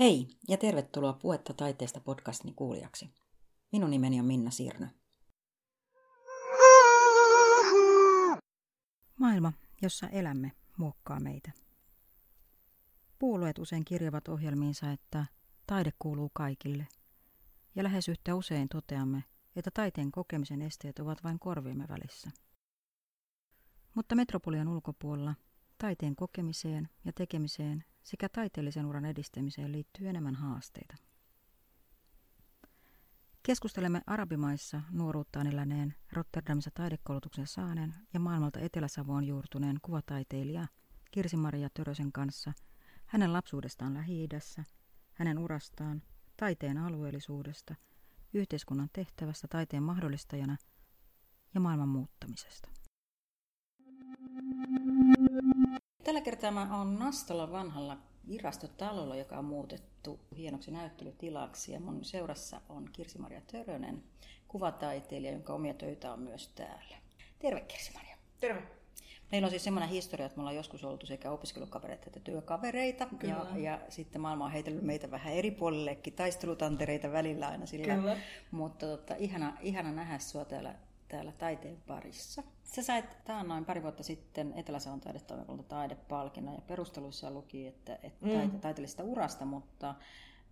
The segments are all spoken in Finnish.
Hei ja tervetuloa Puetta taiteesta podcastini kuulijaksi. Minun nimeni on Minna Sirnö. Maailma, jossa elämme, muokkaa meitä. Puolueet usein kirjavat ohjelmiinsa, että taide kuuluu kaikille. Ja lähes yhtä usein toteamme, että taiteen kokemisen esteet ovat vain korviemme välissä. Mutta metropolian ulkopuolella taiteen kokemiseen ja tekemiseen sekä taiteellisen uran edistämiseen liittyy enemmän haasteita. Keskustelemme arabimaissa nuoruuttaan eläneen, Rotterdamissa taidekoulutuksen saaneen ja maailmalta Etelä-Savoon juurtuneen kuvataiteilija Kirsi-Maria Törösen kanssa hänen lapsuudestaan Lähi-idässä, hänen urastaan, taiteen alueellisuudesta, yhteiskunnan tehtävästä taiteen mahdollistajana ja maailman muuttamisesta. Tällä kertaa mä oon Nastolla vanhalla virastotalolla, joka on muutettu hienoksi näyttelytilaksi. Ja mun seurassa on Kirsi-Maria Törönen, kuvataiteilija, jonka omia töitä on myös täällä. Terve Kirsi-Maria. Terve. Meillä on siis semmoinen historia, että me ollaan joskus oltu sekä opiskelukavereita että työkavereita. Ja, ja, sitten maailma on heitellyt meitä vähän eri puolillekin, taistelutantereita välillä aina sillä. Kyllä. Mutta tota, ihana, ihana nähdä sinua täällä täällä taiteen parissa. Sä sait noin pari vuotta sitten Etelä-Savon taidetoimikunta taidepalkinnon ja perusteluissa luki, että, että mm. taite, taiteellisesta urasta, mutta,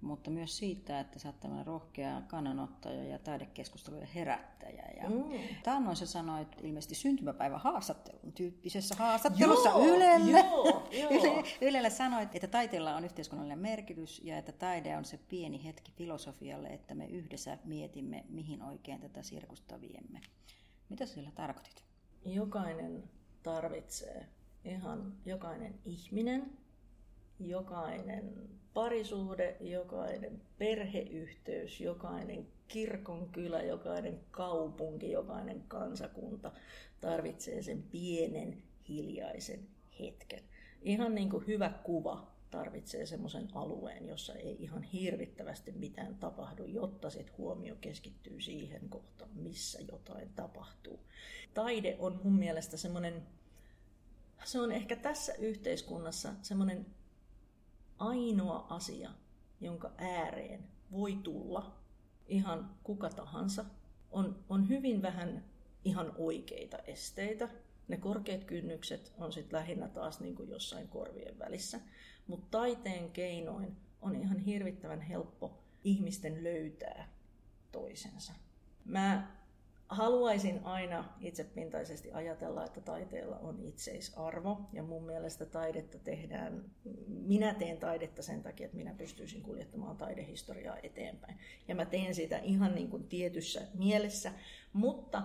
mutta myös siitä, että sä oot tämmöinen rohkea kannanottaja ja taidekeskustelujen herättäjä. Ja mm. Taannoin sä sanoit ilmeisesti syntymäpäivän haastattelun tyyppisessä haastattelussa joo, Ylelle. Joo, joo. Ylelle sanoit, että taiteella on yhteiskunnallinen merkitys ja että taide on se pieni hetki filosofialle, että me yhdessä mietimme, mihin oikein tätä sirkusta viemme. Mitä sillä tarkoitit? Jokainen tarvitsee, ihan jokainen ihminen, jokainen parisuhde, jokainen perheyhteys, jokainen kirkonkylä, jokainen kaupunki, jokainen kansakunta tarvitsee sen pienen hiljaisen hetken. Ihan niin kuin hyvä kuva tarvitsee semmoisen alueen, jossa ei ihan hirvittävästi mitään tapahdu, jotta sit huomio keskittyy siihen kohtaan, missä jotain tapahtuu. Taide on mun mielestä semmoinen, se on ehkä tässä yhteiskunnassa semmoinen ainoa asia, jonka ääreen voi tulla ihan kuka tahansa. On, on hyvin vähän ihan oikeita esteitä. Ne korkeat kynnykset on sitten lähinnä taas niin kuin jossain korvien välissä. Mutta taiteen keinoin on ihan hirvittävän helppo ihmisten löytää toisensa. Mä haluaisin aina itsepintaisesti ajatella, että taiteella on itseisarvo. Ja mun mielestä taidetta tehdään, minä teen taidetta sen takia, että minä pystyisin kuljettamaan taidehistoriaa eteenpäin. Ja mä teen sitä ihan niin kuin tietyssä mielessä, mutta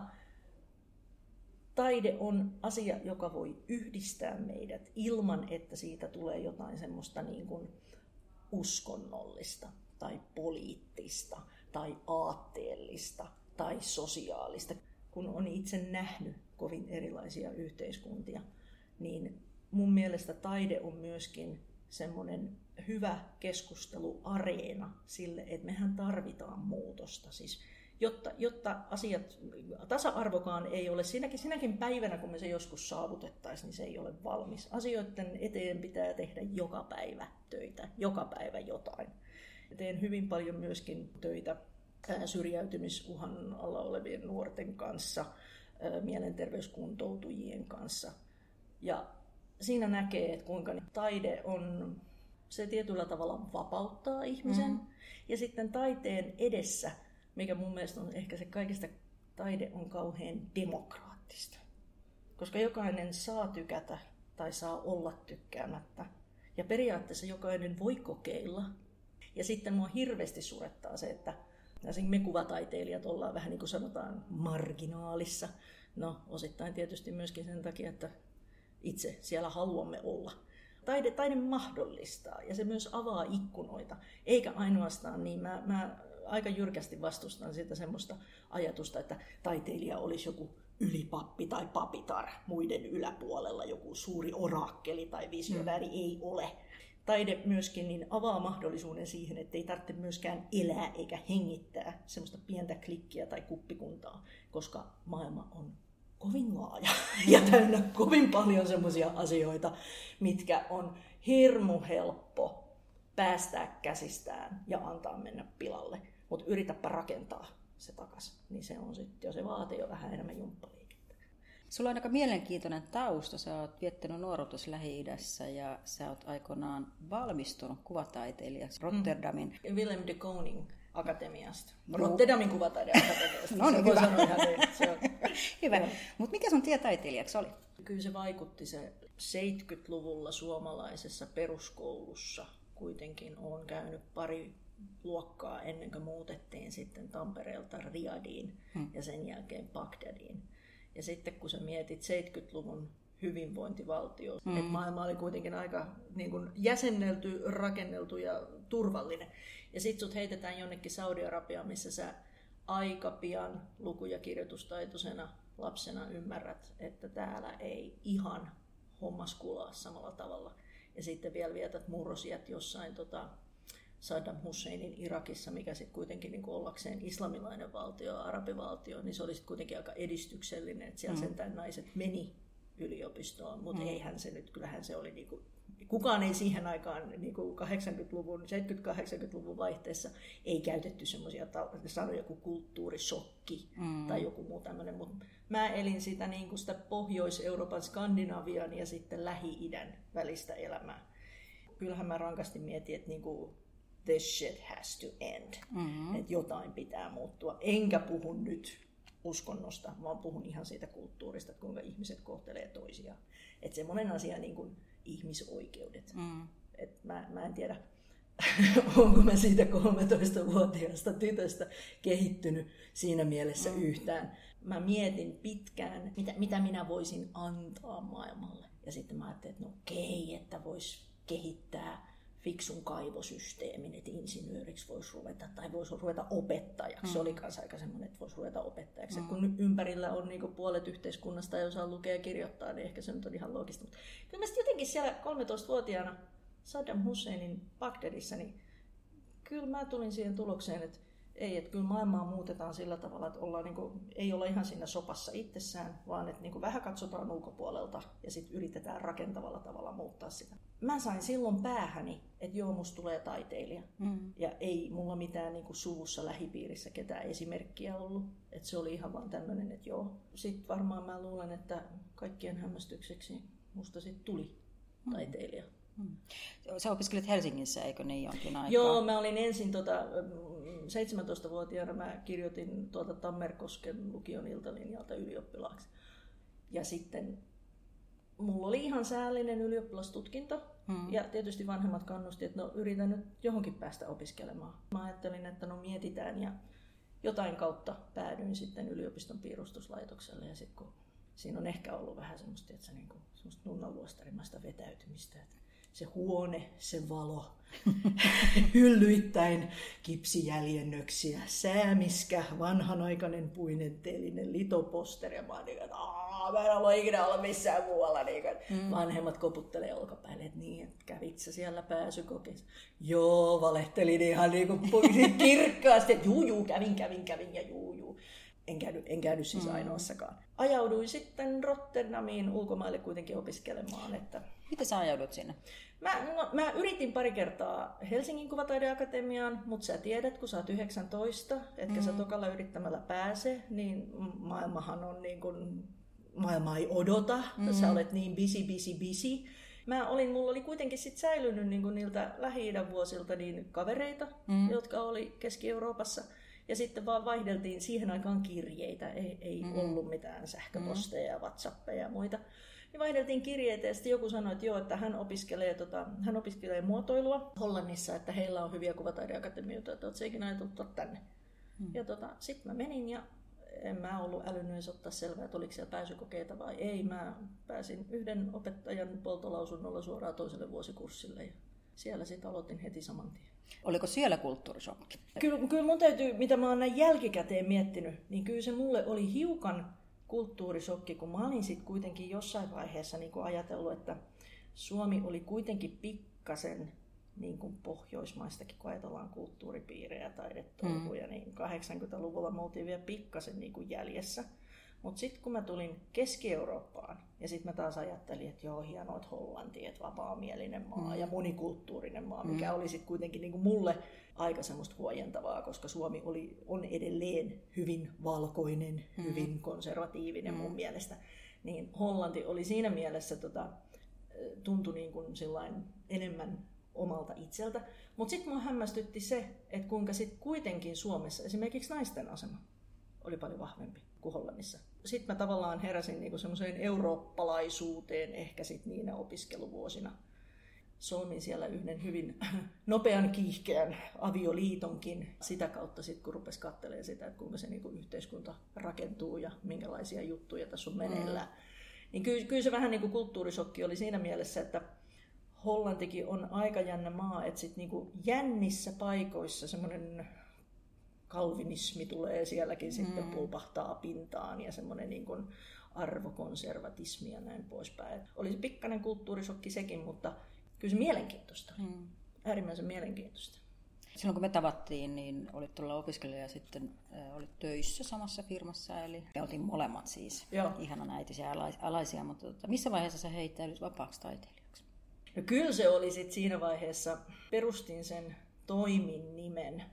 taide on asia, joka voi yhdistää meidät ilman, että siitä tulee jotain semmoista niin kuin uskonnollista tai poliittista tai aatteellista tai sosiaalista. Kun on itse nähnyt kovin erilaisia yhteiskuntia, niin mun mielestä taide on myöskin semmoinen hyvä keskusteluareena sille, että mehän tarvitaan muutosta. Siis jotta, jotta asiat, tasa-arvokaan ei ole, siinäkin, siinäkin päivänä kun me se joskus saavutettaisiin, niin se ei ole valmis. Asioiden eteen pitää tehdä joka päivä töitä, joka päivä jotain. Teen hyvin paljon myöskin töitä syrjäytymisuhan alla olevien nuorten kanssa, mielenterveyskuntoutujien kanssa. Ja siinä näkee, että kuinka taide on, se tietyllä tavalla vapauttaa ihmisen. Mm. Ja sitten taiteen edessä, mikä mun mielestä on ehkä se kaikista, taide on kauhean demokraattista. Koska jokainen saa tykätä tai saa olla tykkäämättä. Ja periaatteessa jokainen voi kokeilla. Ja sitten mua hirveästi surettaa se, että me kuvataiteilijat ollaan vähän niin kuin sanotaan marginaalissa. No osittain tietysti myöskin sen takia, että itse siellä haluamme olla. Taide, taide mahdollistaa ja se myös avaa ikkunoita, eikä ainoastaan niin. Mä, mä aika jyrkästi vastustan sitä semmoista ajatusta, että taiteilija olisi joku ylipappi tai papitar muiden yläpuolella, joku suuri orakkeli tai visionääri mm. ei ole taide myöskin niin avaa mahdollisuuden siihen, että ei tarvitse myöskään elää eikä hengittää semmoista pientä klikkiä tai kuppikuntaa, koska maailma on kovin laaja ja täynnä kovin paljon semmoisia asioita, mitkä on hirmu helppo päästää käsistään ja antaa mennä pilalle. Mutta yritäpä rakentaa se takas, niin se on sitten jo, se vaatii jo vähän enemmän jumppaliikettä. Sulla on aika mielenkiintoinen tausta. Sä oot viettänyt nuoruutus Lähi-idässä ja sä oot aikoinaan valmistunut kuvataiteilijaksi Rotterdamin. Mm. Willem de Koning Akatemiasta. No. Rotterdamin kuvataideakatemiasta. no niin, hyvä. Ihan niin. Se on. hyvä. Mutta mikä sun tie taiteilijaksi oli? Kyllä se vaikutti se 70-luvulla suomalaisessa peruskoulussa. Kuitenkin on käynyt pari luokkaa ennen kuin muutettiin sitten Tampereelta Riadiin hmm. ja sen jälkeen Bagdadiin. Ja sitten kun sä mietit 70-luvun hyvinvointivaltio, hmm. että maailma oli kuitenkin aika niin kuin jäsennelty, rakenneltu ja turvallinen. Ja sitten sut heitetään jonnekin Saudi-Arabiaan, missä sä aika pian luku- ja kirjoitustaitoisena lapsena ymmärrät, että täällä ei ihan hommas kulaa samalla tavalla. Ja sitten vielä vietät murrosiat jossain tota, Saddam Husseinin Irakissa, mikä sitten kuitenkin niin kuin ollakseen islamilainen valtio, arabivaltio, niin se oli sitten kuitenkin aika edistyksellinen, että siellä mm. sentään naiset meni yliopistoon, mutta mm. eihän se nyt, kyllähän se oli niin kuin, kukaan ei siihen aikaan niin kuin 80-luvun, 70-80-luvun vaihteessa ei käytetty semmoisia sanoja kuin kulttuurisokki mm. tai joku muu tämmöinen, mutta mä elin sitä, niin kuin sitä Pohjois-Euroopan, Skandinavian ja sitten Lähi-idän välistä elämää. Kyllähän mä rankasti mietin, että niin kuin this shit has to end. Mm-hmm. Että jotain pitää muuttua. Enkä puhu nyt uskonnosta, vaan puhun ihan siitä kulttuurista, että kuinka ihmiset kohtelee toisiaan. Että semmoinen asia niin kuin ihmisoikeudet. Mm. Et mä, mä en tiedä, onko mä siitä 13-vuotiaasta tytöstä kehittynyt siinä mielessä mm. yhtään. Mä mietin pitkään, mitä, mitä minä voisin antaa maailmalle. Ja sitten mä ajattelin, että no okei, että vois kehittää fiksun kaivosysteemin, että insinööriksi voisi ruveta tai voisi ruveta opettajaksi. Mm. Se oli myös aika semmoinen, että voisi ruveta opettajaksi. Mm. kun ympärillä on niin puolet yhteiskunnasta ja osaa lukea ja kirjoittaa, niin ehkä se nyt on ihan loogista. Mutta kyllä mä jotenkin siellä 13-vuotiaana Saddam Husseinin Bagdadissa, niin kyllä mä tulin siihen tulokseen, että ei, että kyllä maailmaa muutetaan sillä tavalla, että ollaan niin kuin, ei olla ihan siinä sopassa itsessään, vaan että niin kuin vähän katsotaan ulkopuolelta ja sitten yritetään rakentavalla tavalla muuttaa sitä. Mä sain silloin päähäni, että joo, musta tulee taiteilija. Mm. Ja ei mulla mitään niin kuin suvussa lähipiirissä ketään esimerkkiä ollut. Että se oli ihan vaan tämmöinen, että joo. Sitten varmaan mä luulen, että kaikkien hämmästykseksi musta sitten tuli mm. taiteilija. Mm. Sä opiskelit Helsingissä, eikö niin jonkin aikaa? Joo, mä olin ensin tota, 17-vuotiaana mä kirjoitin tuolta Tammerkosken lukion iltalinjalta ylioppilaaksi. Ja sitten mulla oli ihan säällinen ylioppilastutkinto. Hmm. Ja tietysti vanhemmat kannusti, että no yritän nyt johonkin päästä opiskelemaan. Mä ajattelin, että no mietitään ja jotain kautta päädyin sitten yliopiston piirustuslaitokselle. Ja sitten kun siinä on ehkä ollut vähän semmoista, että se niin kuin, semmoista nunnanluostarimaista vetäytymistä, että se huone, se valo, hyllyittäin kipsijäljennöksiä, säämiskä, vanhanaikainen puinen telinen, litoposteri. Ja mä oon niin, että mä en halua ikinä olla missään muualla. Niin, mm. Vanhemmat koputtelee olkapäälle, että niin, että kävit sä siellä pääsykokeessa. Joo, valehtelin ihan niin kuin kirkkaasti, että juu, juu, kävin, kävin, kävin ja juu, juu. En käynyt, en käynyt siis mm. ainoassakaan. Ajauduin sitten Rotterdamiin ulkomaille kuitenkin opiskelemaan. Että... Miten sä ajaudut sinne? Mä, no, mä yritin pari kertaa Helsingin kuvataideakatemiaan, mutta sä tiedät, kun sä oot 19, etkä mm. sä tokalla yrittämällä pääse, niin maailmahan on niin kuin, maailma ei odota, mm. sä olet niin busy, busy, busy. Mä olin, mulla oli kuitenkin sit säilynyt niin kuin niiltä lähi vuosilta niin kavereita, mm. jotka oli Keski-Euroopassa. Ja sitten vaan vaihdeltiin siihen aikaan kirjeitä, ei, ei mm. ollut mitään sähköposteja, mm. WhatsAppeja ja muita niin vaihdeltiin kirjeitä ja sitten joku sanoi, että joo, että hän opiskelee, tota, hän opiskelee muotoilua Hollannissa, että heillä on hyviä kuvataideakatemioita, että oot ikinä ajatellut tänne. Hmm. Ja tota, sitten mä menin ja en mä ollut älynyt edes ottaa selvää, että oliko siellä pääsykokeita vai ei. Mä pääsin yhden opettajan poltolausunnolla suoraan toiselle vuosikurssille ja siellä sitten aloitin heti saman tien. Oliko siellä kulttuurisokki? Kyllä, kyllä mun täytyy, mitä mä oon näin jälkikäteen miettinyt, niin kyllä se mulle oli hiukan kulttuurisokki, kun mä olin sitten kuitenkin jossain vaiheessa niin kuin ajatellut, että Suomi oli kuitenkin pikkasen niin kuin pohjoismaistakin, kun ajatellaan kulttuuripiirejä ja taidetouhuja, mm. niin 80-luvulla me oltiin vielä pikkasen niin kuin jäljessä. Mutta sitten kun mä tulin Keski-Eurooppaan, ja sitten mä taas ajattelin, että joo, hienoa, että Hollanti, että vapaamielinen maa mm. ja monikulttuurinen maa, mikä mm. oli sitten kuitenkin niinku mulle aika semmoista huojentavaa, koska Suomi oli, on edelleen hyvin valkoinen, mm. hyvin konservatiivinen mm. mun mielestä. Niin Hollanti oli siinä mielessä, tota, tuntui niin kuin enemmän omalta itseltä. Mutta sitten mua hämmästytti se, että kuinka sitten kuitenkin Suomessa esimerkiksi naisten asema oli paljon vahvempi kuin Hollannissa. Sitten mä tavallaan heräsin niinku semmoiseen eurooppalaisuuteen ehkä sitten niinä opiskeluvuosina. Solmin siellä yhden hyvin nopean kiihkeän avioliitonkin sitä kautta, sit, kun rupesi katselemaan sitä, että kuinka se niinku yhteiskunta rakentuu ja minkälaisia juttuja tässä on meneillään. Mm. Niin kyllä, kyllä se vähän niin kuin kulttuurisokki oli siinä mielessä, että Hollantikin on aika jännä maa, että sit niinku jännissä paikoissa semmoinen kalvinismi tulee sielläkin mm. sitten pulpahtaa pintaan ja semmoinen niin kuin arvokonservatismi ja näin poispäin. Oli se pikkainen kulttuurisokki sekin, mutta kyllä se mielenkiintoista oli. Mm. Äärimmäisen mielenkiintoista. Silloin kun me tavattiin, niin olit tuolla opiskelija ja sitten äh, olit töissä samassa firmassa, eli me oltiin molemmat siis Joo. ihanan äitisiä alaisia, mutta tota, missä vaiheessa sä heittäydyt vapaaksi taiteilijaksi? No kyllä se oli sitten siinä vaiheessa, perustin sen toimin nimen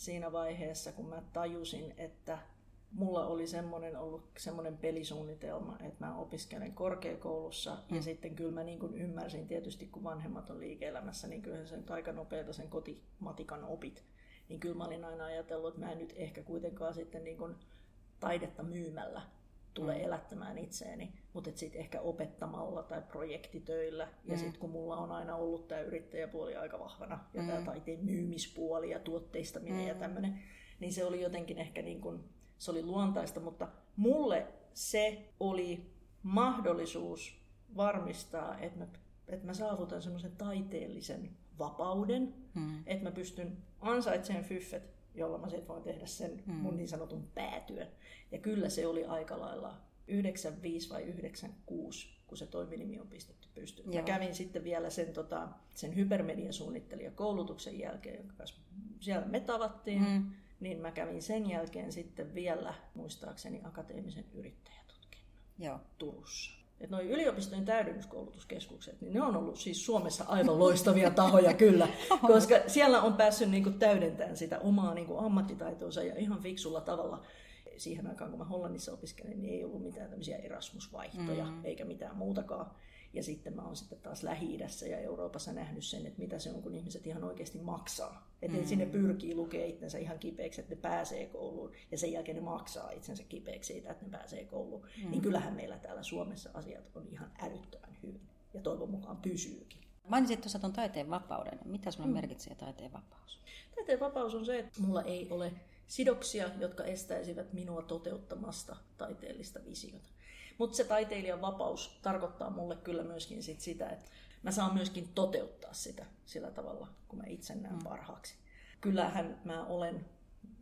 siinä vaiheessa, kun mä tajusin, että mulla oli semmoinen ollut semmoinen pelisuunnitelma, että mä opiskelen korkeakoulussa mm. ja sitten kyllä mä niin kuin ymmärsin tietysti, kun vanhemmat on liike-elämässä, niin kyllä se aika nopeata sen kotimatikan opit. Niin kyllä mä olin aina ajatellut, että mä en nyt ehkä kuitenkaan sitten niin kuin taidetta myymällä tule mm. elättämään itseäni, mutta sitten ehkä opettamalla tai projektitöillä. Ja mm. sitten kun mulla on aina ollut tämä yrittäjäpuoli aika vahvana ja mm. tämä taiteen myymispuoli ja tuotteistaminen mm. ja tämmöinen, niin se oli jotenkin ehkä niin kuin, se oli luontaista, mutta mulle se oli mahdollisuus varmistaa, että mä, että mä saavutan semmoisen taiteellisen vapauden, mm. että mä pystyn ansaitsemaan fyffet jolla mä sitten voin tehdä sen mm. mun niin sanotun päätyön. Ja kyllä se oli aika lailla 95 vai 96, kun se toiminimi on pistetty pystyyn. Joo. Mä kävin sitten vielä sen, tota, sen hypermediasuunnittelijakoulutuksen jälkeen, jonka kanssa siellä me tavattiin, mm. niin mä kävin sen jälkeen sitten vielä muistaakseni akateemisen yrittäjätutkinnon Joo. Turussa. Että noi yliopistojen täydennyskoulutuskeskukset, niin ne on ollut siis Suomessa aivan loistavia tahoja kyllä, koska siellä on päässyt niinku täydentämään sitä omaa niinku ammattitaitoonsa ja ihan fiksulla tavalla. Siihen aikaan, kun mä Hollannissa opiskelin, niin ei ollut mitään tämmöisiä Erasmus-vaihtoja mm. eikä mitään muutakaan. Ja sitten mä oon sitten taas lähi ja Euroopassa nähnyt sen, että mitä se on, kun ihmiset ihan oikeasti maksaa. Että mm. sinne pyrkii lukea itsensä ihan kipeäksi, että ne pääsee kouluun. Ja sen jälkeen ne maksaa itsensä kipeäksi siitä, että ne pääsee kouluun. Mm. Niin kyllähän meillä täällä Suomessa asiat on ihan älyttömän hyvin. Ja toivon mukaan pysyykin. Mainitsit tuossa tuon taiteen vapauden. Mitä sinulle mm. merkitsee taiteen vapaus? Taiteen vapaus on se, että mulla ei ole sidoksia, jotka estäisivät minua toteuttamasta taiteellista visiota. Mutta se taiteilijan vapaus tarkoittaa mulle kyllä myöskin sit sitä, että mä saan myöskin toteuttaa sitä sillä tavalla, kun mä itse näen mm. parhaaksi. Kyllähän mä olen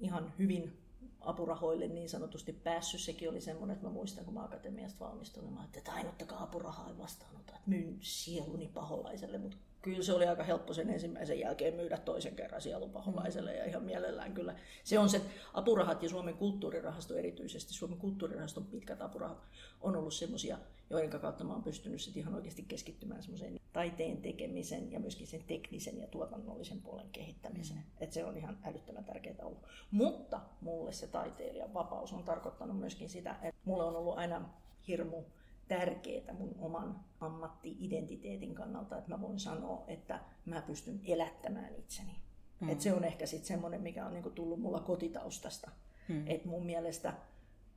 ihan hyvin apurahoille niin sanotusti päässyt. Sekin oli semmoinen, että mä muistan, kun mä akatemiasta valmistuin, että ainuttakaan apurahaa ei vastaanota, että myyn sieluni paholaiselle, mutta kyllä se oli aika helppo sen ensimmäisen jälkeen myydä toisen kerran sielunpaholaiselle ja ihan mielellään kyllä. Se on se, apurahat ja Suomen kulttuurirahasto erityisesti, Suomen kulttuurirahaston pitkät apurahat on ollut semmoisia, joiden kautta mä oon pystynyt sit ihan oikeasti keskittymään semmoiseen taiteen tekemisen ja myöskin sen teknisen ja tuotannollisen puolen kehittämiseen. Mm. Et se on ihan älyttömän tärkeää ollut. Mutta mulle se taiteilijan vapaus on tarkoittanut myöskin sitä, että mulle on ollut aina hirmu tärkeää mun oman ammatti-identiteetin kannalta, että mä voin sanoa, että mä pystyn elättämään itseni. Mm. Et se on ehkä sitten semmoinen, mikä on niinku tullut mulla kotitaustasta. Mm. että mun mielestä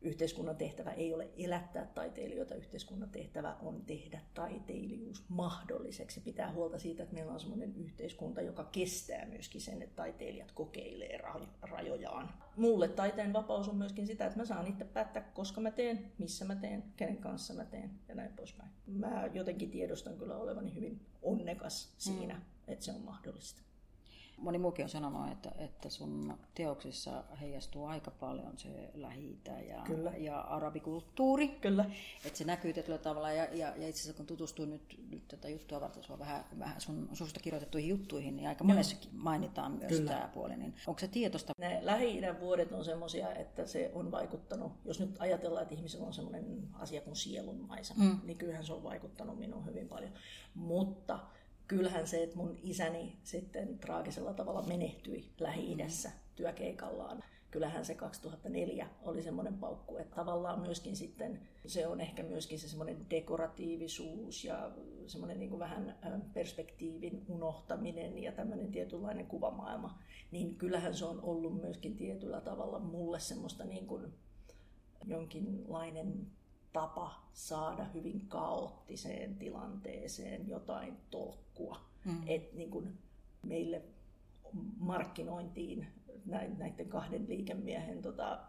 yhteiskunnan tehtävä ei ole elättää taiteilijoita, yhteiskunnan tehtävä on tehdä taiteilijuus mahdolliseksi. Pitää huolta siitä, että meillä on sellainen yhteiskunta, joka kestää myöskin sen, että taiteilijat kokeilee rajojaan. Mulle taiteen vapaus on myöskin sitä, että mä saan itse päättää, koska mä teen, missä mä teen, kenen kanssa mä teen ja näin poispäin. Mä jotenkin tiedostan kyllä olevani hyvin onnekas siinä, mm. että se on mahdollista. Moni muukin on sanonut, että, että sun teoksissa heijastuu aika paljon se lähi ja, Kyllä. ja arabikulttuuri. Kyllä. Että se näkyy tietyllä tavalla ja, ja, ja itse asiassa kun tutustuin nyt, nyt tätä juttua varten sua vähän, vähän sun susta kirjoitettuihin juttuihin, niin aika monessakin mainitaan myös Kyllä. tämä puoli. Niin onko se tietosta? Ne lähi vuodet on semmoisia, että se on vaikuttanut, jos nyt ajatellaan, että ihmisellä on semmoinen asia kuin sielunmaisema, mm. niin kyllähän se on vaikuttanut minuun hyvin paljon. Mutta kyllähän se, että mun isäni sitten traagisella tavalla menehtyi Lähi-idässä mm. työkeikallaan, kyllähän se 2004 oli semmoinen paukku, että tavallaan myöskin sitten se on ehkä myöskin se semmoinen dekoratiivisuus ja semmoinen niin kuin vähän perspektiivin unohtaminen ja tämmöinen tietynlainen kuvamaailma, niin kyllähän se on ollut myöskin tietyllä tavalla mulle semmoista niin kuin jonkinlainen tapa saada hyvin kaoottiseen tilanteeseen jotain tolkkua. Mm. Et niin kuin meille markkinointiin näiden kahden liikemiehen tota,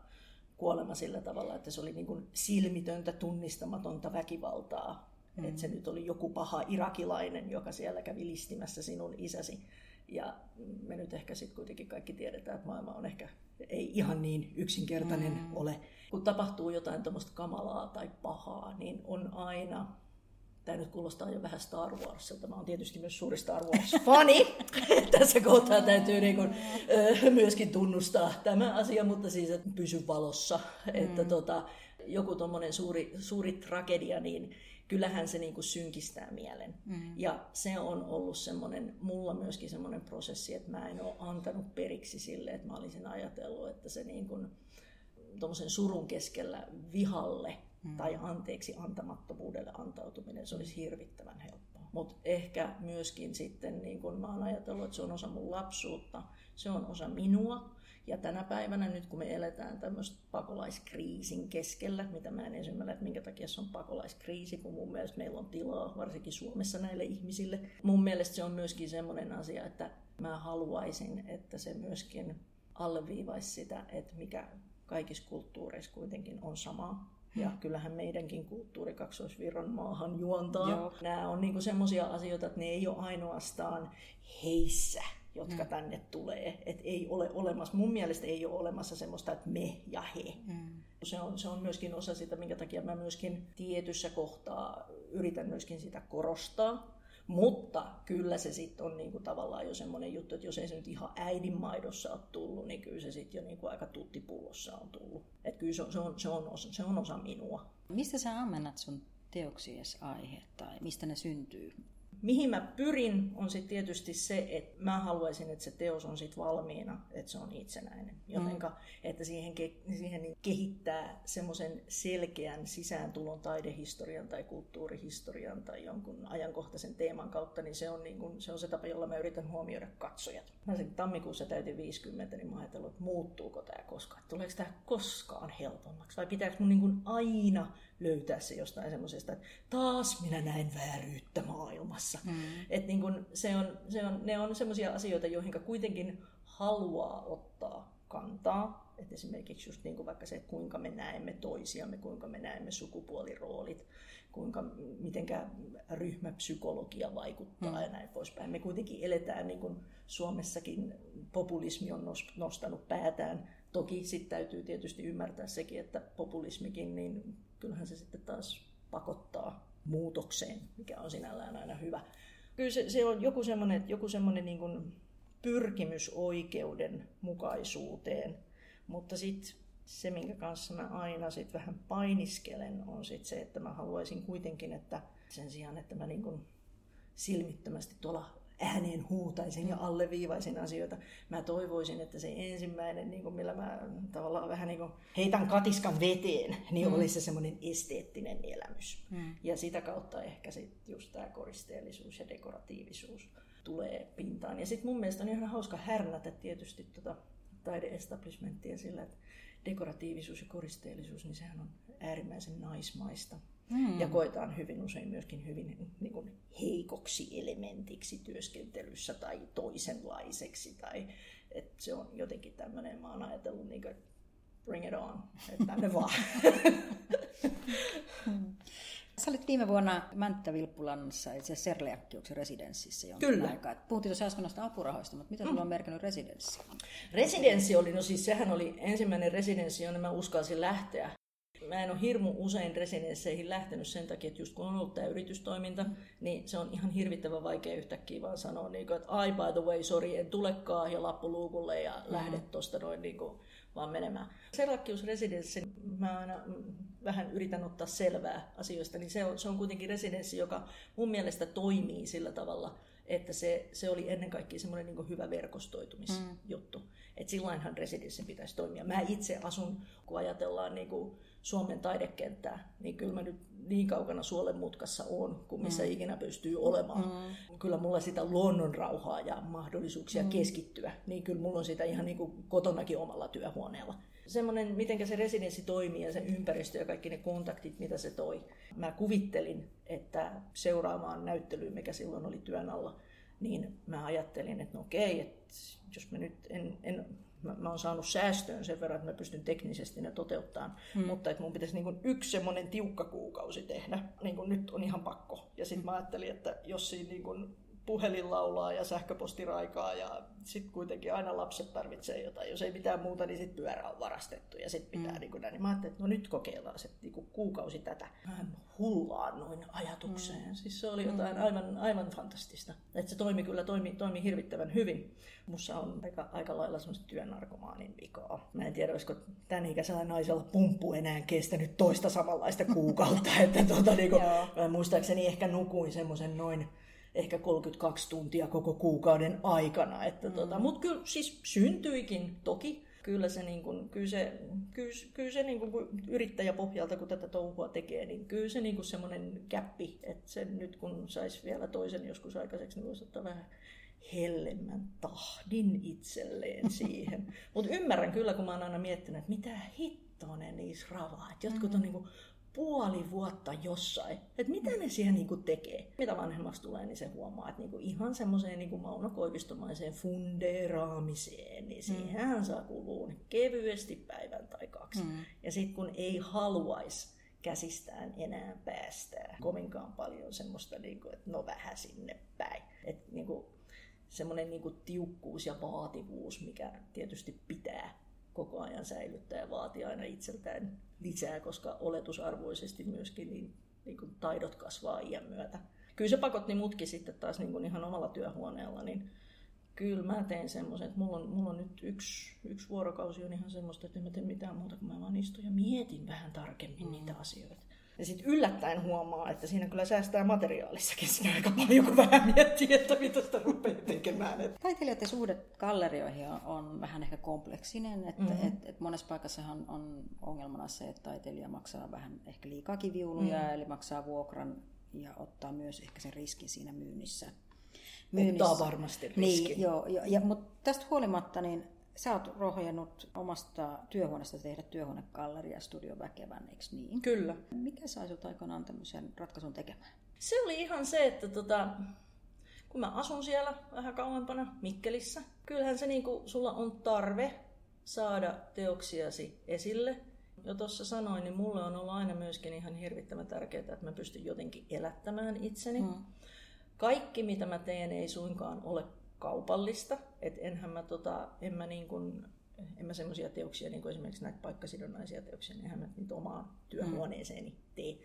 kuolema sillä tavalla, että se oli niin kuin silmitöntä, tunnistamatonta väkivaltaa. Mm. Että se nyt oli joku paha irakilainen, joka siellä kävi listimässä sinun isäsi. Ja me nyt ehkä sitten kuitenkin kaikki tiedetään, että maailma on ehkä ei ihan niin yksinkertainen mm. ole. Kun tapahtuu jotain tuommoista kamalaa tai pahaa, niin on aina Tämä nyt kuulostaa jo vähän Star Warsilta. Mä oon tietysti myös suuri Star Wars-fani. Tässä kohtaa täytyy niin kuin, myöskin tunnustaa tämä asia, mutta siis että pysy valossa. Mm. Että tota, joku tuommoinen suuri, suuri tragedia, niin kyllähän se niin kuin synkistää mielen. Mm. Ja se on ollut semmoinen, mulla myöskin semmoinen prosessi, että mä en ole antanut periksi sille, että mä olisin ajatellut, että se niin kuin, surun keskellä vihalle mm. tai anteeksi antamattomuudelle antautuminen, se olisi hirvittävän helppoa. Mutta ehkä myöskin sitten, niin kun mä oon ajatellut, että se on osa mun lapsuutta, se on osa minua, ja tänä päivänä nyt kun me eletään tämmöistä pakolaiskriisin keskellä, mitä mä en ymmärrä, että minkä takia se on pakolaiskriisi, kun mun mielestä meillä on tilaa varsinkin Suomessa näille ihmisille. Mun mielestä se on myöskin semmoinen asia, että mä haluaisin, että se myöskin alleviivaisi sitä, että mikä kaikissa kulttuureissa kuitenkin on sama. Ja hmm. kyllähän meidänkin kulttuuri kaksoisvirran maahan juontaa. Joo. Nämä on niinku semmoisia asioita, että ne ei ole ainoastaan heissä jotka mm. tänne tulee. Et ei ole olemassa, mun mielestä ei ole olemassa semmoista, että me ja he. Mm. Se, on, se on myöskin osa sitä, minkä takia mä myöskin tietyssä kohtaa yritän myöskin sitä korostaa. Mutta kyllä se sitten on niinku tavallaan jo semmoinen juttu, että jos ei se nyt ihan äidinmaidossa ole tullut, niin kyllä se sitten jo niinku aika tuttipullossa on tullut. Että kyllä se on, se, on, se, on osa, se on osa minua. Mistä sä ammennat sun teoksiesi aihe tai mistä ne syntyy? Mihin mä pyrin on sitten tietysti se, että mä haluaisin, että se teos on sitten valmiina, että se on itsenäinen. Jotenka, mm. että siihen, siihen niin kehittää semmoisen selkeän sisääntulon taidehistorian tai kulttuurihistorian tai jonkun ajankohtaisen teeman kautta, niin se on, niin kun, se, on se tapa, jolla mä yritän huomioida katsojat. Mä sen tammikuussa täytin 50, niin mä ajattelin, että muuttuuko tämä koskaan, tuleeko tämä koskaan helpommaksi vai pitääkö mun niin aina löytää se jostain semmoisesta, että taas minä näin vääryyttä maailmassa. Mm. Et niin kun se on, se on, ne on semmoisia asioita, joihin kuitenkin haluaa ottaa kantaa. Et esimerkiksi just niin kuin vaikka se, että kuinka me näemme toisiamme, kuinka me näemme sukupuoliroolit, kuinka, mitenkä ryhmäpsykologia vaikuttaa mm. ja näin poispäin. Me kuitenkin eletään, niin kuin Suomessakin populismi on nostanut päätään. Toki sitten täytyy tietysti ymmärtää sekin, että populismikin, niin kyllähän se sitten taas pakottaa muutokseen, mikä on sinällään aina hyvä. Kyllä se, se on joku semmoinen, joku semmoinen niin kuin pyrkimys oikeuden mukaisuuteen, mutta sitten se, minkä kanssa mä aina sit vähän painiskelen, on sit se, että mä haluaisin kuitenkin, että sen sijaan, että mä niin kuin silmittömästi tuolla ääneen huutaisin ja alleviivaisin asioita. Mä toivoisin, että se ensimmäinen, niin kuin millä mä tavallaan vähän niin kuin heitän katiskan veteen, niin mm. olisi se semmoinen esteettinen elämys. Mm. Ja sitä kautta ehkä sitten just tämä koristeellisuus ja dekoratiivisuus tulee pintaan. Ja sitten mun mielestä on ihan hauska härnätä tietysti tota taideestablishmenttia sillä, että dekoratiivisuus ja koristeellisuus, niin sehän on äärimmäisen naismaista. Mm. Ja koetaan hyvin usein myöskin hyvin niin kuin heikoksi elementiksi työskentelyssä tai toisenlaiseksi. Tai, että se on jotenkin tämmöinen, mä oon ajatellut, niin kuin, bring it on, että tänne vaan. Sä olit viime vuonna Mänttä Vilppulannassa, itse asiassa Serleakkiuksen residenssissä jonkin Kyllä. aikaa. Puhuttiin tuossa äsken noista apurahoista, mutta mitä sulla on merkinnyt residenssi? Residenssi oli, no siis sehän oli ensimmäinen residenssi, jonne mä uskalsin lähteä. Mä en ole hirmu usein residensseihin lähtenyt sen takia, että just kun on ollut tämä yritystoiminta, niin se on ihan hirvittävän vaikea yhtäkkiä vaan sanoa, niin kuin, että ai by the way, sorry, en tulekaan ja lappu luukulle ja lähde tuosta noin niin kuin, vaan menemään. Serlakkius residenssi, mä aina vähän yritän ottaa selvää asioista, niin se on, se on kuitenkin residenssi, joka mun mielestä toimii sillä tavalla, että se, se oli ennen kaikkea semmoinen niin hyvä verkostoitumisjuttu. Mm. Että silloinhan residenssin pitäisi toimia. Mä itse asun, kun ajatellaan niin kuin Suomen taidekenttää, niin kyllä mä nyt niin kaukana suolen mutkassa on, kuin missä mm. ikinä pystyy olemaan. Mm. Kyllä mulla sitä luonnon rauhaa ja mahdollisuuksia mm. keskittyä, niin kyllä mulla on sitä ihan niin kuin kotonakin omalla työhuoneella. Semmoinen, miten se residenssi toimii ja se ympäristö ja kaikki ne kontaktit, mitä se toi. Mä kuvittelin, että seuraamaan näyttelyyn, mikä silloin oli työn alla, niin mä ajattelin, että no okei, että jos mä nyt en, en mä, mä oon saanut säästöön sen verran, että mä pystyn teknisesti ne toteuttamaan, hmm. mutta että mun pitäisi niin yksi semmoinen tiukka kuukausi tehdä, niin kuin nyt on ihan pakko. Ja sitten mä ajattelin, että jos siinä niin kuin puhelin laulaa ja sähköposti raikaa ja sitten kuitenkin aina lapset tarvitsee jotain. Jos ei mitään muuta, niin sitten pyörä on varastettu ja sitten pitää mm. niin kuin näin. Niin mä ajattelin, että no nyt kokeillaan se niin kuin kuukausi tätä. Mä hullaan noin ajatukseen. Mm. Siis se oli jotain mm. aivan, aivan fantastista. Että se toimi kyllä, toimi, toimi hirvittävän hyvin. Mussa on aika, aika lailla semmoista työnarkomaanin vikaa. Mä en tiedä, olisiko tämän ikäisellä naisella pumppu enää kestänyt toista samanlaista kuukautta. että tota, niin kuin, muistaakseni ehkä nukuin semmoisen noin ehkä 32 tuntia koko kuukauden aikana. Että mm. tota, Mutta kyllä siis syntyikin toki. Kyllä se, niin kun, kyllä se, kyllä, kyllä se niin kun, yrittäjäpohjalta, kun tätä touhua tekee, niin kyllä se niin semmoinen käppi, että sen nyt kun saisi vielä toisen joskus aikaiseksi, niin voisi ottaa vähän hellemmän tahdin itselleen siihen. Mutta ymmärrän kyllä, kun mä oon aina miettinyt, että mitä hittoa ne niissä ravaa. Että jotkut on mm. Puoli vuotta jossain, että mitä ne siihen niinku tekee. Mitä vanhemmaksi tulee, niin se huomaa, että niinku ihan semmoiseen niinku Mauno Koivistomaiseen funderaamiseen, niin siihen mm. saa kulua kevyesti päivän tai kaksi. Mm. Ja sitten kun ei haluaisi käsistään enää päästää kovinkaan paljon semmoista, niinku, että no vähän sinne päin. Että niinku, semmoinen niinku tiukkuus ja vaativuus, mikä tietysti pitää koko ajan säilyttää ja vaatii aina itseltään lisää, koska oletusarvoisesti myöskin niin, niin kuin taidot kasvaa iän myötä. Kyllä se pakotti mutkin sitten taas niin kuin ihan omalla työhuoneella, niin kyllä mä teen semmoisen, että mulla on, mulla on nyt yksi, yksi vuorokausi on ihan semmoista, että en mä tee mitään muuta, kun mä vaan istun ja mietin vähän tarkemmin mm. niitä asioita. Ja sitten yllättäen huomaa, että siinä kyllä säästää materiaalissakin siinä aika paljon, kun vähän miettii, että mitä sitä rupeaa tekemään. Taiteilijoiden suhde gallerioihin on, on vähän ehkä kompleksinen. Että mm-hmm. et, et monessa paikassahan on ongelmana se, että taiteilija maksaa vähän ehkä liikaakin viuluja, mm-hmm. eli maksaa vuokran ja ottaa myös ehkä sen riskin siinä myynnissä. myynnissä. Ottaa varmasti riskin. Niin, joo, ja, ja, mutta tästä huolimatta niin Sä oot rohjennut omasta työhuoneesta tehdä työhuonegalleria Studio Väkevän, eikö niin? Kyllä. Mikä sai sut aikanaan tämmöisen ratkaisun tekemään? Se oli ihan se, että tota, kun mä asun siellä vähän kauempana Mikkelissä, kyllähän se niinku, sulla on tarve saada teoksiasi esille. Jo tuossa sanoin, niin mulle on ollut aina myöskin ihan hirvittävän tärkeää, että mä pystyn jotenkin elättämään itseni. Hmm. Kaikki, mitä mä teen, ei suinkaan ole kaupallista. Et enhän mä, tota, en mä, niin kun, en mä semmoisia teoksia, niin kuin esimerkiksi näitä paikkasidonnaisia teoksia, niin enhän mä niitä omaan työhuoneeseeni tee.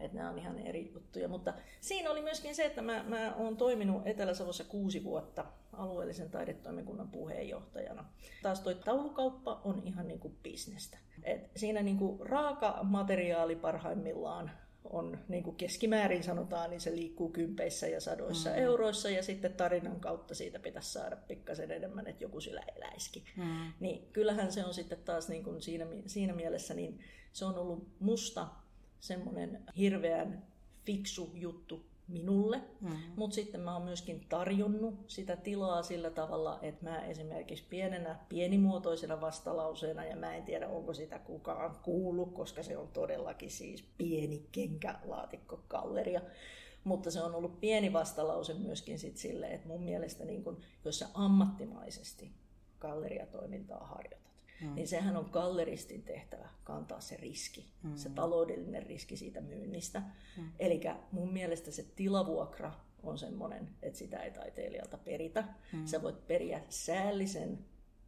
Että nämä on ihan eri juttuja. Mutta siinä oli myöskin se, että mä, mä oon toiminut Etelä-Savossa kuusi vuotta alueellisen taidetoimikunnan puheenjohtajana. Taas toi taulukauppa on ihan niin kuin bisnestä. Et siinä niin kuin raaka materiaali parhaimmillaan on niin kuin keskimäärin sanotaan, niin se liikkuu kympeissä ja sadoissa mm. euroissa ja sitten tarinan kautta siitä pitäisi saada pikkasen enemmän, että joku sillä eläisikin. Mm. Niin kyllähän se on sitten taas niin kuin siinä, siinä mielessä, niin se on ollut musta semmoinen hirveän fiksu juttu minulle, mm-hmm. mutta sitten mä oon myöskin tarjonnut sitä tilaa sillä tavalla, että mä esimerkiksi pienenä, pienimuotoisena vastalauseena, ja mä en tiedä onko sitä kukaan kuullut, koska se on todellakin siis pieni kenkälaatikkokalleria, mutta se on ollut pieni vastalause myöskin sit sille, että mun mielestä niin kun, jos sä ammattimaisesti galleriatoimintaa harjoitat, mm. niin sehän on galleristin tehtävä kantaa se riski, mm. se taloudellinen riski siitä myynnistä. Mm. Eli mun mielestä se tilavuokra on semmoinen, että sitä ei taiteilijalta peritä. Mm. Sä voit periä säällisen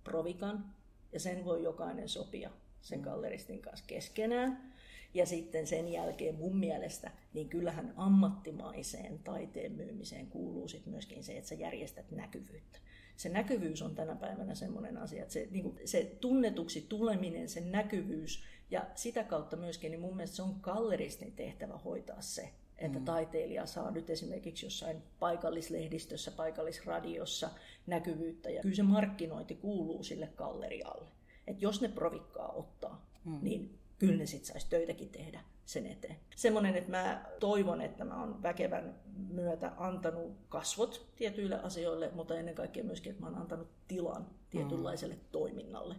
provikan, ja sen voi jokainen sopia sen mm. galleristin kanssa keskenään. Ja sitten sen jälkeen mun mielestä, niin kyllähän ammattimaiseen taiteen myymiseen kuuluu sitten myöskin se, että sä järjestät näkyvyyttä. Se näkyvyys on tänä päivänä semmoinen asia, että se, niin kuin, se tunnetuksi tuleminen, se näkyvyys ja sitä kautta myöskin, niin mun mielestä se on galleristin tehtävä hoitaa se, että mm. taiteilija saa nyt esimerkiksi jossain paikallislehdistössä, paikallisradiossa näkyvyyttä. Ja kyllä se markkinointi kuuluu sille gallerialle. Että jos ne provikkaa ottaa, mm. niin kyllä ne sitten saisi töitäkin tehdä sen eteen. Semmoinen, että mä toivon, että mä oon väkevän myötä antanut kasvot tietyille asioille, mutta ennen kaikkea myöskin, että mä oon antanut tilan tietynlaiselle mm. toiminnalle.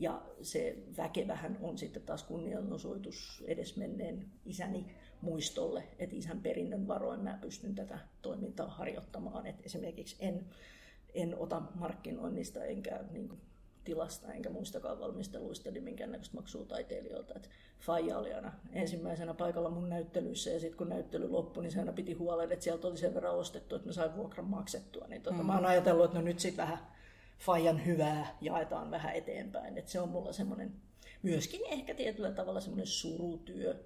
Ja se väkevähän on sitten taas kunnianosoitus edesmenneen isäni muistolle, että isän perinnön varoin mä pystyn tätä toimintaa harjoittamaan. Et esimerkiksi en, en ota markkinoinnista enkä niin kuin, tilasta enkä muistakaan valmisteluista niin minkäännäköistä maksua taiteilijoilta. Et Faija oli aina ensimmäisenä paikalla mun näyttelyissä ja sitten kun näyttely loppui, niin se aina piti huolen, että sieltä oli sen verran ostettu, että mä sain vuokran maksettua. Niin tota, mm. mä oon ajatellut, että no nyt sitten vähän Fajan hyvää jaetaan vähän eteenpäin. Et se on mulla semmoinen myöskin ehkä tietyllä tavalla semmoinen surutyö,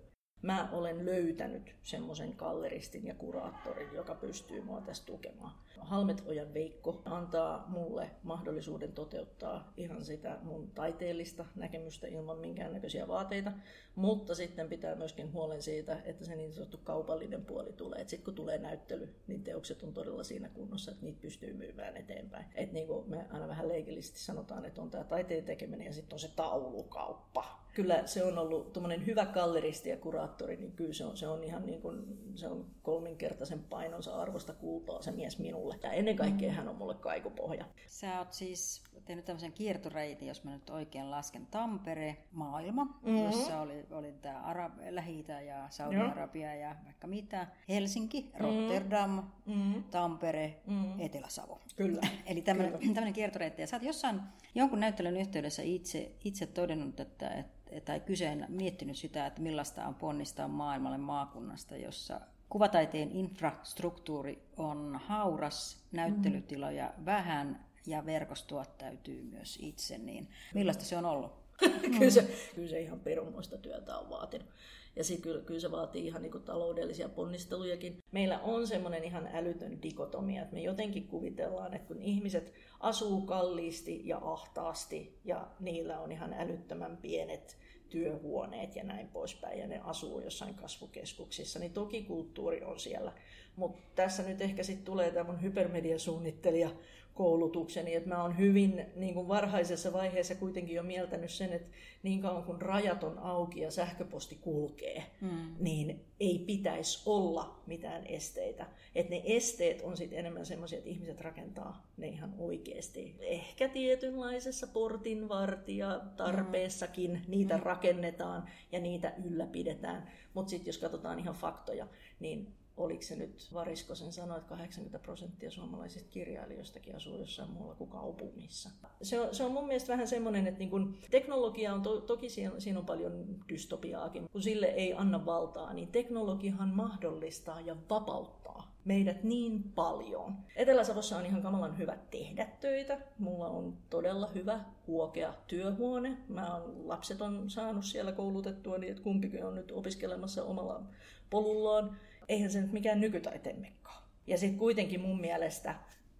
mä olen löytänyt semmoisen galleristin ja kuraattorin, joka pystyy mua tässä tukemaan. Halmetojan Veikko antaa mulle mahdollisuuden toteuttaa ihan sitä mun taiteellista näkemystä ilman minkäännäköisiä vaateita, mutta sitten pitää myöskin huolen siitä, että se niin sanottu kaupallinen puoli tulee. Sitten kun tulee näyttely, niin teokset on todella siinä kunnossa, että niitä pystyy myymään eteenpäin. Et niin kuin me aina vähän leikillisesti sanotaan, että on tämä taiteen tekeminen ja sitten on se taulukauppa kyllä se on ollut tuommoinen hyvä galleristi ja kuraattori, niin kyllä se on, se on ihan niin kuin, se on kolminkertaisen painonsa arvosta kultaa se mies minulle. Ja ennen kaikkea hän on mulle kaikupohja. Sä oot siis tehnyt tämmöisen kiertoreitin, jos mä nyt oikein lasken, Tampere, maailma, mm-hmm. jossa oli, oli tämä Arab, lähi ja Saudi-Arabia ja vaikka mitä, Helsinki, mm-hmm. Rotterdam, mm-hmm. Tampere, mm-hmm. Etelä-Savo. Kyllä. Eli tämmöinen kiertoreitti. Ja sä oot jossain jonkun näyttelyn yhteydessä itse, itse todennut, että, että tai kyseen miettinyt sitä, että millaista on ponnistaa maailmalle maakunnasta, jossa kuvataiteen infrastruktuuri on hauras, näyttelytiloja vähän ja verkostoa täytyy myös itse, niin millaista se on ollut? kyllä, se, kyllä se ihan perumoista työtä on vaatinut. Ja sitten kyllä, kyllä se vaatii ihan niin taloudellisia ponnistelujakin. Meillä on semmoinen ihan älytön dikotomia, että me jotenkin kuvitellaan, että kun ihmiset asuu kalliisti ja ahtaasti ja niillä on ihan älyttömän pienet työhuoneet ja näin poispäin, ja ne asuu jossain kasvukeskuksissa, niin toki kulttuuri on siellä. Mutta tässä nyt ehkä sitten tulee tämä mun hypermediasuunnittelija koulutukseni, että mä oon hyvin niin kuin varhaisessa vaiheessa kuitenkin jo mieltänyt sen, että niin kauan kun rajat on auki ja sähköposti kulkee, mm. niin ei pitäisi olla mitään esteitä. Että ne esteet on sitten enemmän semmoisia, että ihmiset rakentaa ne ihan oikeasti. Ehkä tietynlaisessa portinvartija tarpeessakin mm. niitä mm. rakennetaan ja niitä ylläpidetään. Mutta sitten jos katsotaan ihan faktoja, niin oliko se nyt Variskosen sanoi, että 80 prosenttia suomalaisista kirjailijoistakin asuu jossain muualla kuin kaupungissa. Se on, se on mun mielestä vähän semmoinen, että niin kun teknologia on, to, toki siinä, siinä on paljon dystopiaakin, kun sille ei anna valtaa, niin teknologiahan mahdollistaa ja vapauttaa meidät niin paljon. Etelä-Savossa on ihan kamalan hyvä tehdä töitä. Mulla on todella hyvä huokea työhuone. Mä oon, lapset on saanut siellä koulutettua niin, että kumpikin on nyt opiskelemassa omalla polullaan eihän se nyt mikään nykytaiteen mekka Ja sitten kuitenkin mun mielestä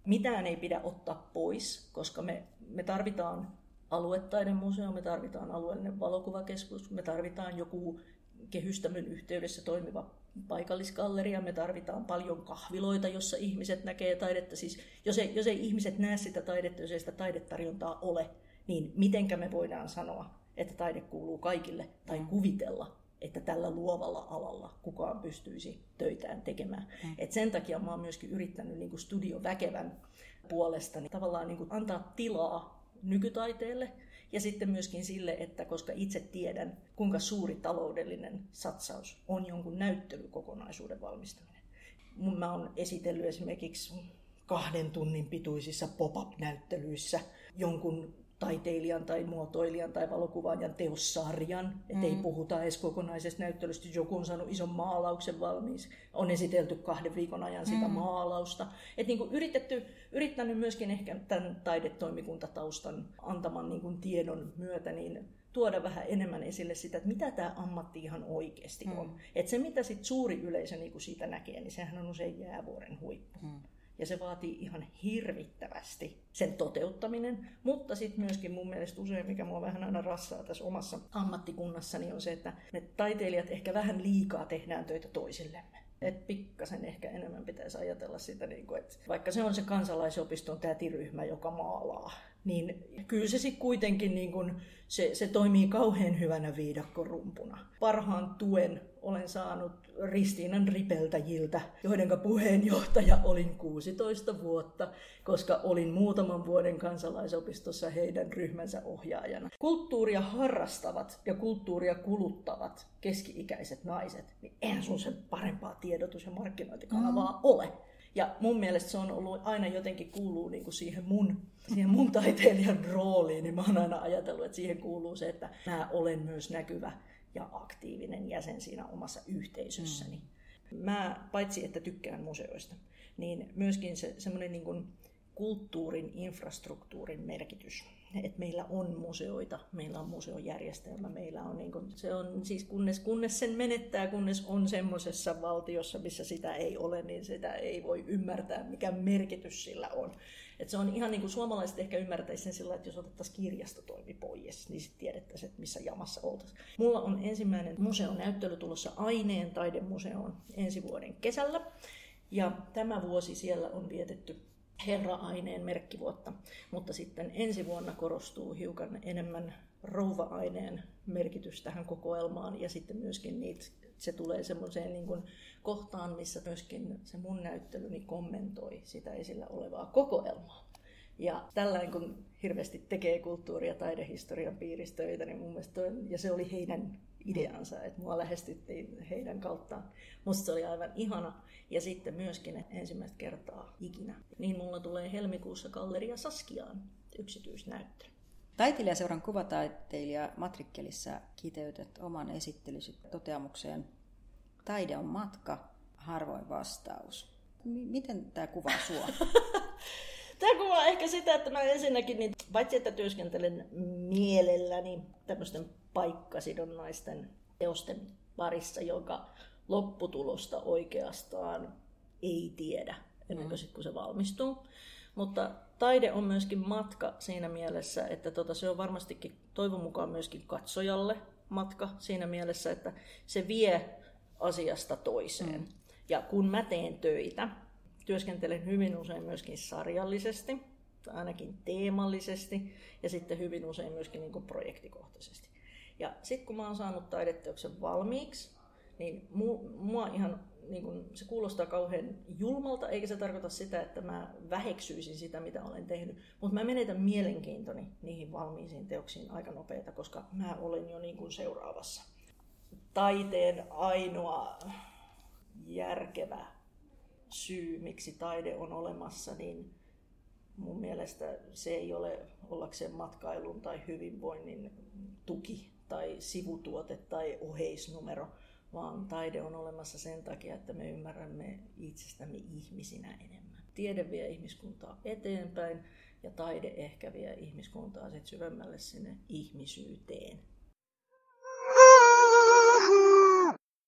mitään ei pidä ottaa pois, koska me, me tarvitaan aluetaiden museo, me tarvitaan alueellinen valokuvakeskus, me tarvitaan joku kehystämön yhteydessä toimiva paikallisgalleria, me tarvitaan paljon kahviloita, jossa ihmiset näkee taidetta. Siis jos ei, jos ei ihmiset näe sitä taidetta, jos ei sitä taidetarjontaa ole, niin mitenkä me voidaan sanoa, että taide kuuluu kaikille tai kuvitella, että tällä luovalla alalla kukaan pystyisi töitään tekemään. Mm. Et sen takia mä oon myöskin yrittänyt niin kuin Studio Väkevän puolesta niin tavallaan niin kuin antaa tilaa nykytaiteelle ja sitten myöskin sille, että koska itse tiedän, kuinka suuri taloudellinen satsaus on jonkun näyttelykokonaisuuden valmistaminen. Mä oon esitellyt esimerkiksi kahden tunnin pituisissa pop-up-näyttelyissä jonkun taiteilijan tai muotoilijan tai valokuvaajan teossarjan. Mm. Että ei puhuta edes kokonaisesta näyttelystä. Joku on saanut ison maalauksen valmiiksi. On esitelty kahden viikon ajan sitä mm. maalausta. Että niin kuin yritetty, yrittänyt myöskin ehkä tämän taidetoimikuntataustan antaman niin kuin tiedon myötä niin tuoda vähän enemmän esille sitä, että mitä tämä ammatti ihan oikeasti on. Mm. Että se, mitä sit suuri yleisö niin kuin siitä näkee, niin sehän on usein jäävuoren huippu. Mm. Ja se vaatii ihan hirvittävästi sen toteuttaminen, mutta sitten myöskin mun mielestä usein, mikä mua vähän aina rassaa tässä omassa ammattikunnassani, on se, että me taiteilijat ehkä vähän liikaa tehdään töitä toisillemme. Että pikkasen ehkä enemmän pitäisi ajatella sitä, niin kuin, että vaikka se on se kansalaisopiston tätiryhmä, joka maalaa, niin kyllä se sitten kuitenkin niin kuin, se, se toimii kauhean hyvänä viidakkorumpuna. Parhaan tuen olen saanut Ristiinan ripeltäjiltä, joiden puheenjohtaja olin 16 vuotta, koska olin muutaman vuoden kansalaisopistossa heidän ryhmänsä ohjaajana. Kulttuuria harrastavat ja kulttuuria kuluttavat keski-ikäiset naiset, niin eihän sun sen parempaa tiedotus- ja markkinointikanavaa mm. ole. Ja mun mielestä se on ollut aina jotenkin kuuluu niin kuin siihen, mun, siihen mun taiteilijan rooliin, niin mä oon aina ajatellut, että siihen kuuluu se, että mä olen myös näkyvä ja aktiivinen jäsen siinä omassa yhteisössäni. Mm. Mä paitsi että tykkään museoista, niin myöskin se semmoinen niin kuin kulttuurin infrastruktuurin merkitys. että meillä on museoita, meillä on museojärjestelmä, meillä on, niin kuin, se on siis kunnes, kunnes sen menettää, kunnes on semmoisessa valtiossa, missä sitä ei ole, niin sitä ei voi ymmärtää, mikä merkitys sillä on. Et se on ihan niin kuin suomalaiset ehkä ymmärtäisi sen sillä, että jos otettaisiin kirjastotoimi pois, niin sitten tiedettäisiin, että missä jamassa oltaisiin. Mulla on ensimmäinen museonäyttely tulossa Aineen taidemuseoon ensi vuoden kesällä. Ja tämä vuosi siellä on vietetty herra-aineen merkkivuotta, mutta sitten ensi vuonna korostuu hiukan enemmän rouva-aineen merkitys tähän kokoelmaan ja sitten myöskin niitä, se tulee semmoiseen niin kuin kohtaan, missä myöskin se mun näyttelyni kommentoi sitä esillä olevaa kokoelmaa. Ja tällainen kun hirveästi tekee kulttuuri- ja taidehistorian piiristöitä, niin mun mielestä toi, ja se oli heidän ideansa, että mua lähestyttiin heidän kauttaan. Musta se oli aivan ihana. Ja sitten myöskin että ensimmäistä kertaa ikinä. Niin mulla tulee helmikuussa Galleria Saskiaan yksityisnäyttö. Taiteilijaseuran kuvataiteilija Matrikkelissa kiteytät oman esittelysi toteamukseen Taide on matka, harvoin vastaus. Miten tämä kuvaa sua? Tämä kuvaa ehkä sitä, että mä ensinnäkin, niin, paitsi että työskentelen mielelläni tämmöisten paikkasidonnaisten teosten parissa, joka lopputulosta oikeastaan ei tiedä ennen kuin mm. sit, kun se valmistuu. Mutta taide on myöskin matka siinä mielessä, että tota, se on varmastikin toivon mukaan myöskin katsojalle matka siinä mielessä, että se vie asiasta toiseen. Mm. Ja kun mä teen töitä, työskentelen hyvin usein myöskin sarjallisesti, tai ainakin teemallisesti, ja sitten hyvin usein myöskin niin projektikohtaisesti. Ja sitten kun mä oon saanut taideteoksen valmiiksi, niin mua ihan niin kun, se kuulostaa kauhean julmalta, eikä se tarkoita sitä, että mä väheksyisin sitä, mitä olen tehnyt. Mutta mä menetän mielenkiintoni niihin valmiisiin teoksiin aika nopeita, koska mä olen jo niin kuin seuraavassa. Taiteen ainoa järkevä syy, miksi taide on olemassa, niin mun mielestä se ei ole ollakseen matkailun tai hyvinvoinnin tuki tai sivutuote tai oheisnumero, vaan taide on olemassa sen takia, että me ymmärrämme itsestämme ihmisinä enemmän. Tiede vie ihmiskuntaa eteenpäin ja taide ehkä vie ihmiskuntaa sit syvemmälle sinne ihmisyyteen.